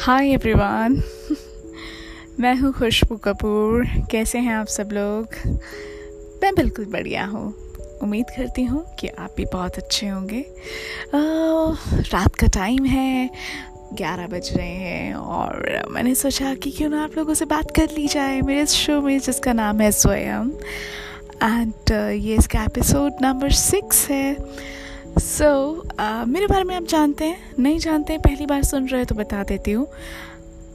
Hi everyone मैं हूँ खुशबू कपूर। कैसे हैं आप सब लोग? मैं बिल्कुल बढ़िया हूँ। उम्मीद करती हूँ कि आप भी बहुत अच्छे होंगे। रात का टाइम है, ग्यारह बज रहे हैं और मैंने सोचा कि क्यों ना आप लोगों से बात कर ली जाए। मेरे शो में जिसका नाम है स्वयं। एंड ये इसका एपिसोड नंबर सिक्स है। सो so, uh, मेरे बारे में आप जानते हैं? नहीं जानते हैं? पहली बार सुन रहे हो तो बता देती हूँ।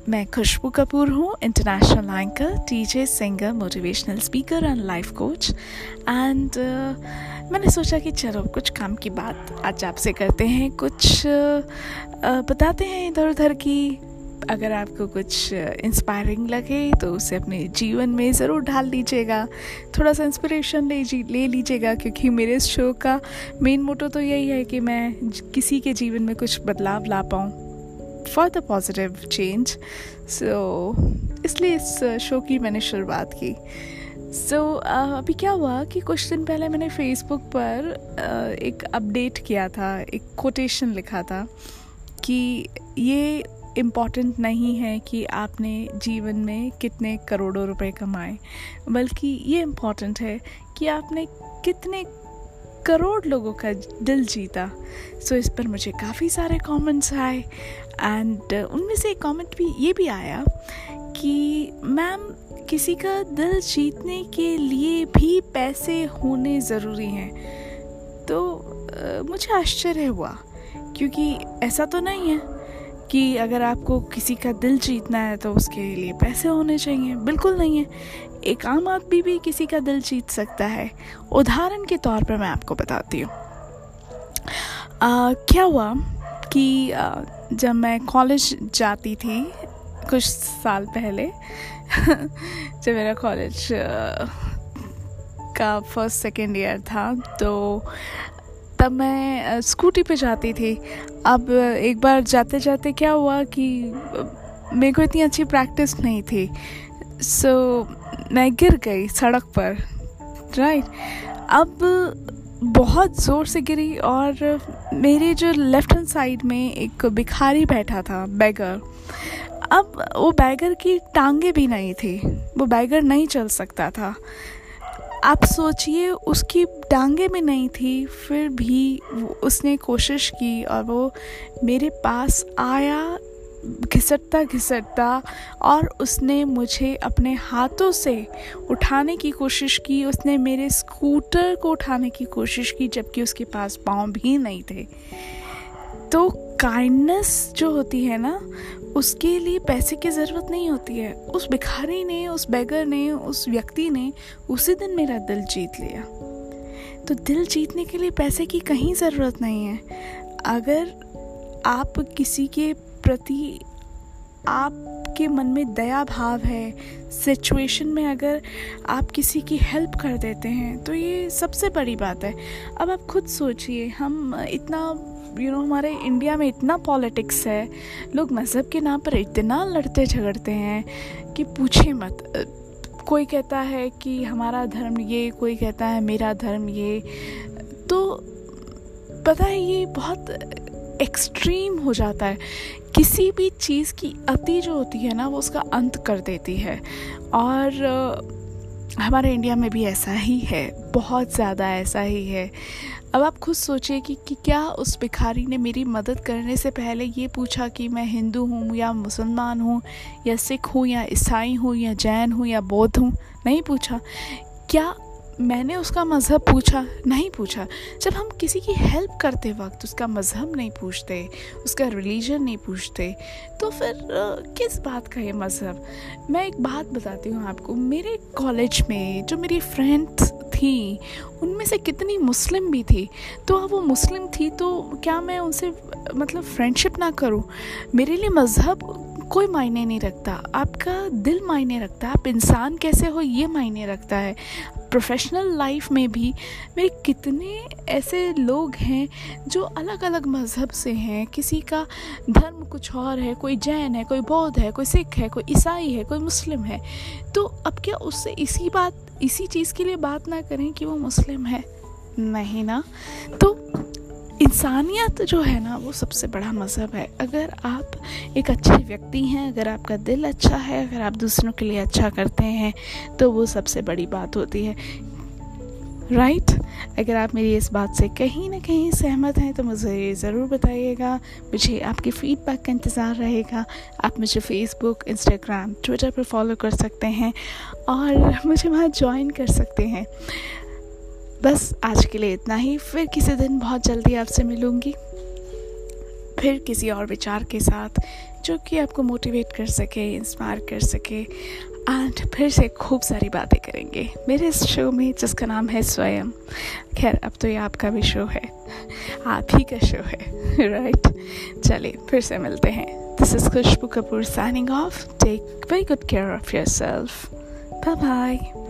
मैं खुशबू कपूर हूँ international anchor teacher singer motivational speaker and life coach and मैंने सोचा कि चलो कुछ काम की बात आज आपसे करते हैं। कुछ uh, बताते हैं इधर उधर की अगर आपको कुछ इंस्पायरिंग लगे तो उसे अपने जीवन में ज़रूर ढाल लीजिएगा थोड़ा सा इंस्पिरेशन ले जी ले लीजिएगा क्योंकि मेरे इस शो का मेन मोटो तो यही है कि मैं किसी के जीवन में कुछ बदलाव ला पाऊँ for the positive change so इसलिए इस शो की मैंने शुरुआत की। सो so, uh, अभी क्या हुआ कि कुछ दिन पहले मैंने फेसबुक पर uh, एक अपडेट किया था एक कोटेशन लिखा था कि ये इंपॉर्टेंट नहीं है कि आपने जीवन में कितने करोड़ों रुपए कमाए बल्कि ये इंपॉर्टेंट है कि आपने कितने करोड़ लोगों का दिल जीता। सो so, इस पर मुझे काफ़ी सारे कमेंट्स आए एंड उनमें से एक कमेंट भी ये भी आया कि मैम किसी का दिल जीतने के लिए भी पैसे होने ज़रूरी हैं। तो मुझे आश्चर्य हुआ क्योंकि ऐसा तो नहीं है। कि अगर आपको किसी का दिल जीतना है तो उसके लिए पैसे होने चाहिए। बिल्कुल नहीं है। एक आम आदमी भी किसी का दिल जीत सकता है। उदाहरण के तौर पर मैं आपको बताती हूँ। क्या हुआ कि आ, जब मैं कॉलेज जाती थी कुछ साल पहले जब मेरा कॉलेज का फ़र्स्ट सेकेंड ईयर था तो तब मैं स्कूटी पे जाती थी। अब एक बार जाते जाते क्या हुआ कि मेरे को इतनी अच्छी प्रैक्टिस नहीं थी। सो so, मैं गिर गई सड़क पर राइट? right? अब बहुत ज़ोर से गिरी और मेरे जो लेफ़्ट हैंड साइड में एक भिखारी बैठा था बैगर। अब वो बैगर की टांगे भी नहीं थी वो बैगर नहीं चल सकता था। आप सोचिए, उसकी टांगे में नहीं थी, फिर भी उसने कोशिश की और वो मेरे पास आया, घिसटता घिसटता और उसने मुझे अपने हाथों से उठाने की कोशिश की। उसने मेरे स्कूटर को उठाने की कोशिश की, जबकि उसके पास पाँव भी नहीं थे। तो काइंडनेस जो होती है ना, उसके लिए पैसे की ज़रूरत नहीं होती है। उस भिखारी ने, उस बेगर ने, उस व्यक्ति ने उसी दिन मेरा दिल जीत लिया। तो दिल जीतने के लिए पैसे की कहीं ज़रूरत नहीं है। अगर आप किसी के प्रति आपके मन में दया भाव है सिचुएशन में अगर आप किसी की हेल्प कर देते हैं तो ये सबसे बड़ी बात है। अब आप खुद सोचिए हम इतना यू you नो know, हमारे इंडिया में इतना पॉलिटिक्स है लोग मज़हब के नाम पर इतना लड़ते झगड़ते हैं कि पूछे मत। कोई कहता है कि हमारा धर्म ये कोई कहता है मेरा धर्म ये तो पता है ये बहुत एक्सट्रीम हो जाता है। किसी भी चीज़ की अति जो होती है ना वो उसका अंत कर देती है। और हमारे इंडिया में भी ऐसा ही है बहुत ज़्यादा ऐसा ही है। अब आप खुद सोचिए कि, कि क्या उस भिखारी ने मेरी मदद करने से पहले ये पूछा कि मैं हिंदू हूँ या मुसलमान हूँ या सिख हूँ या ईसाई हूँ या जैन हूँ या बौद्ध हूँ? नहीं पूछा। क्या मैंने उसका मज़हब पूछा, नहीं पूछा। जब हम किसी की हेल्प करते वक्त उसका मज़हब नहीं पूछते, उसका रिलीजन नहीं पूछते तो फिर किस बात का ये मज़हब? मैं एक बात बताती हूँ आपको। मेरे कॉलेज में जो मेरी फ्रेंड्स थी, उनमें से कितनी मुस्लिम भी थी तो अब वो मुस्लिम थी तो क्या मैं उनसे मतलब फ्रेंडशिप ना करूँ? मेरे लिए मज़हब कोई मायने नहीं रखता। आपका दिल मायने रखता है। आप इंसान कैसे हो, ये मायने रखता है। प्रोफेशनल लाइफ में भी वे कितने ऐसे लोग हैं जो अलग अलग मज़हब से हैं। किसी का धर्म कुछ और है, कोई जैन है, कोई बौद्ध है, कोई सिख है, कोई ईसाई है, कोई मुस्लिम है। तो अब क्या उससे इसी बात, इसी चीज़ के लिए बात ना करें कि वो मुस्लिम है? नहीं ना? तो इंसानियत जो है ना, वो सबसे बड़ा मज़हब है। अगर आप एक अच्छे व्यक्ति हैं, अगर आपका दिल अच्छा है, अगर आप दूसरों के लिए अच्छा करते हैं तो वो सबसे बड़ी बात होती है। Right right? अगर आप मेरी इस बात से कहीं ना कहीं सहमत हैं तो मुझे ये ज़रूर बताइएगा। मुझे आपके फीडबैक का इंतज़ार रहेगा। आप मुझे फेसबुक इंस्टाग्राम ट्विटर पर फॉलो कर सकते हैं और मुझे वहाँ ज्वाइन कर सकते हैं। बस आज के लिए इतना ही। फिर किसी दिन बहुत जल्दी आपसे मिलूँगी। फिर किसी और विचार के साथ, जो कि आपको मोटिवेट कर सके इंस्पायर कर सके एंड फिर से खूब सारी बातें करेंगे। मेरे इस शो में, जिसका नाम है स्वयं। खैर, अब तो ये आपका भी शो है। आप ही का शो है राइट चलिए, फिर से मिलते हैं। This is Khushboo Kapoor signing off take very good care of yourself bye bye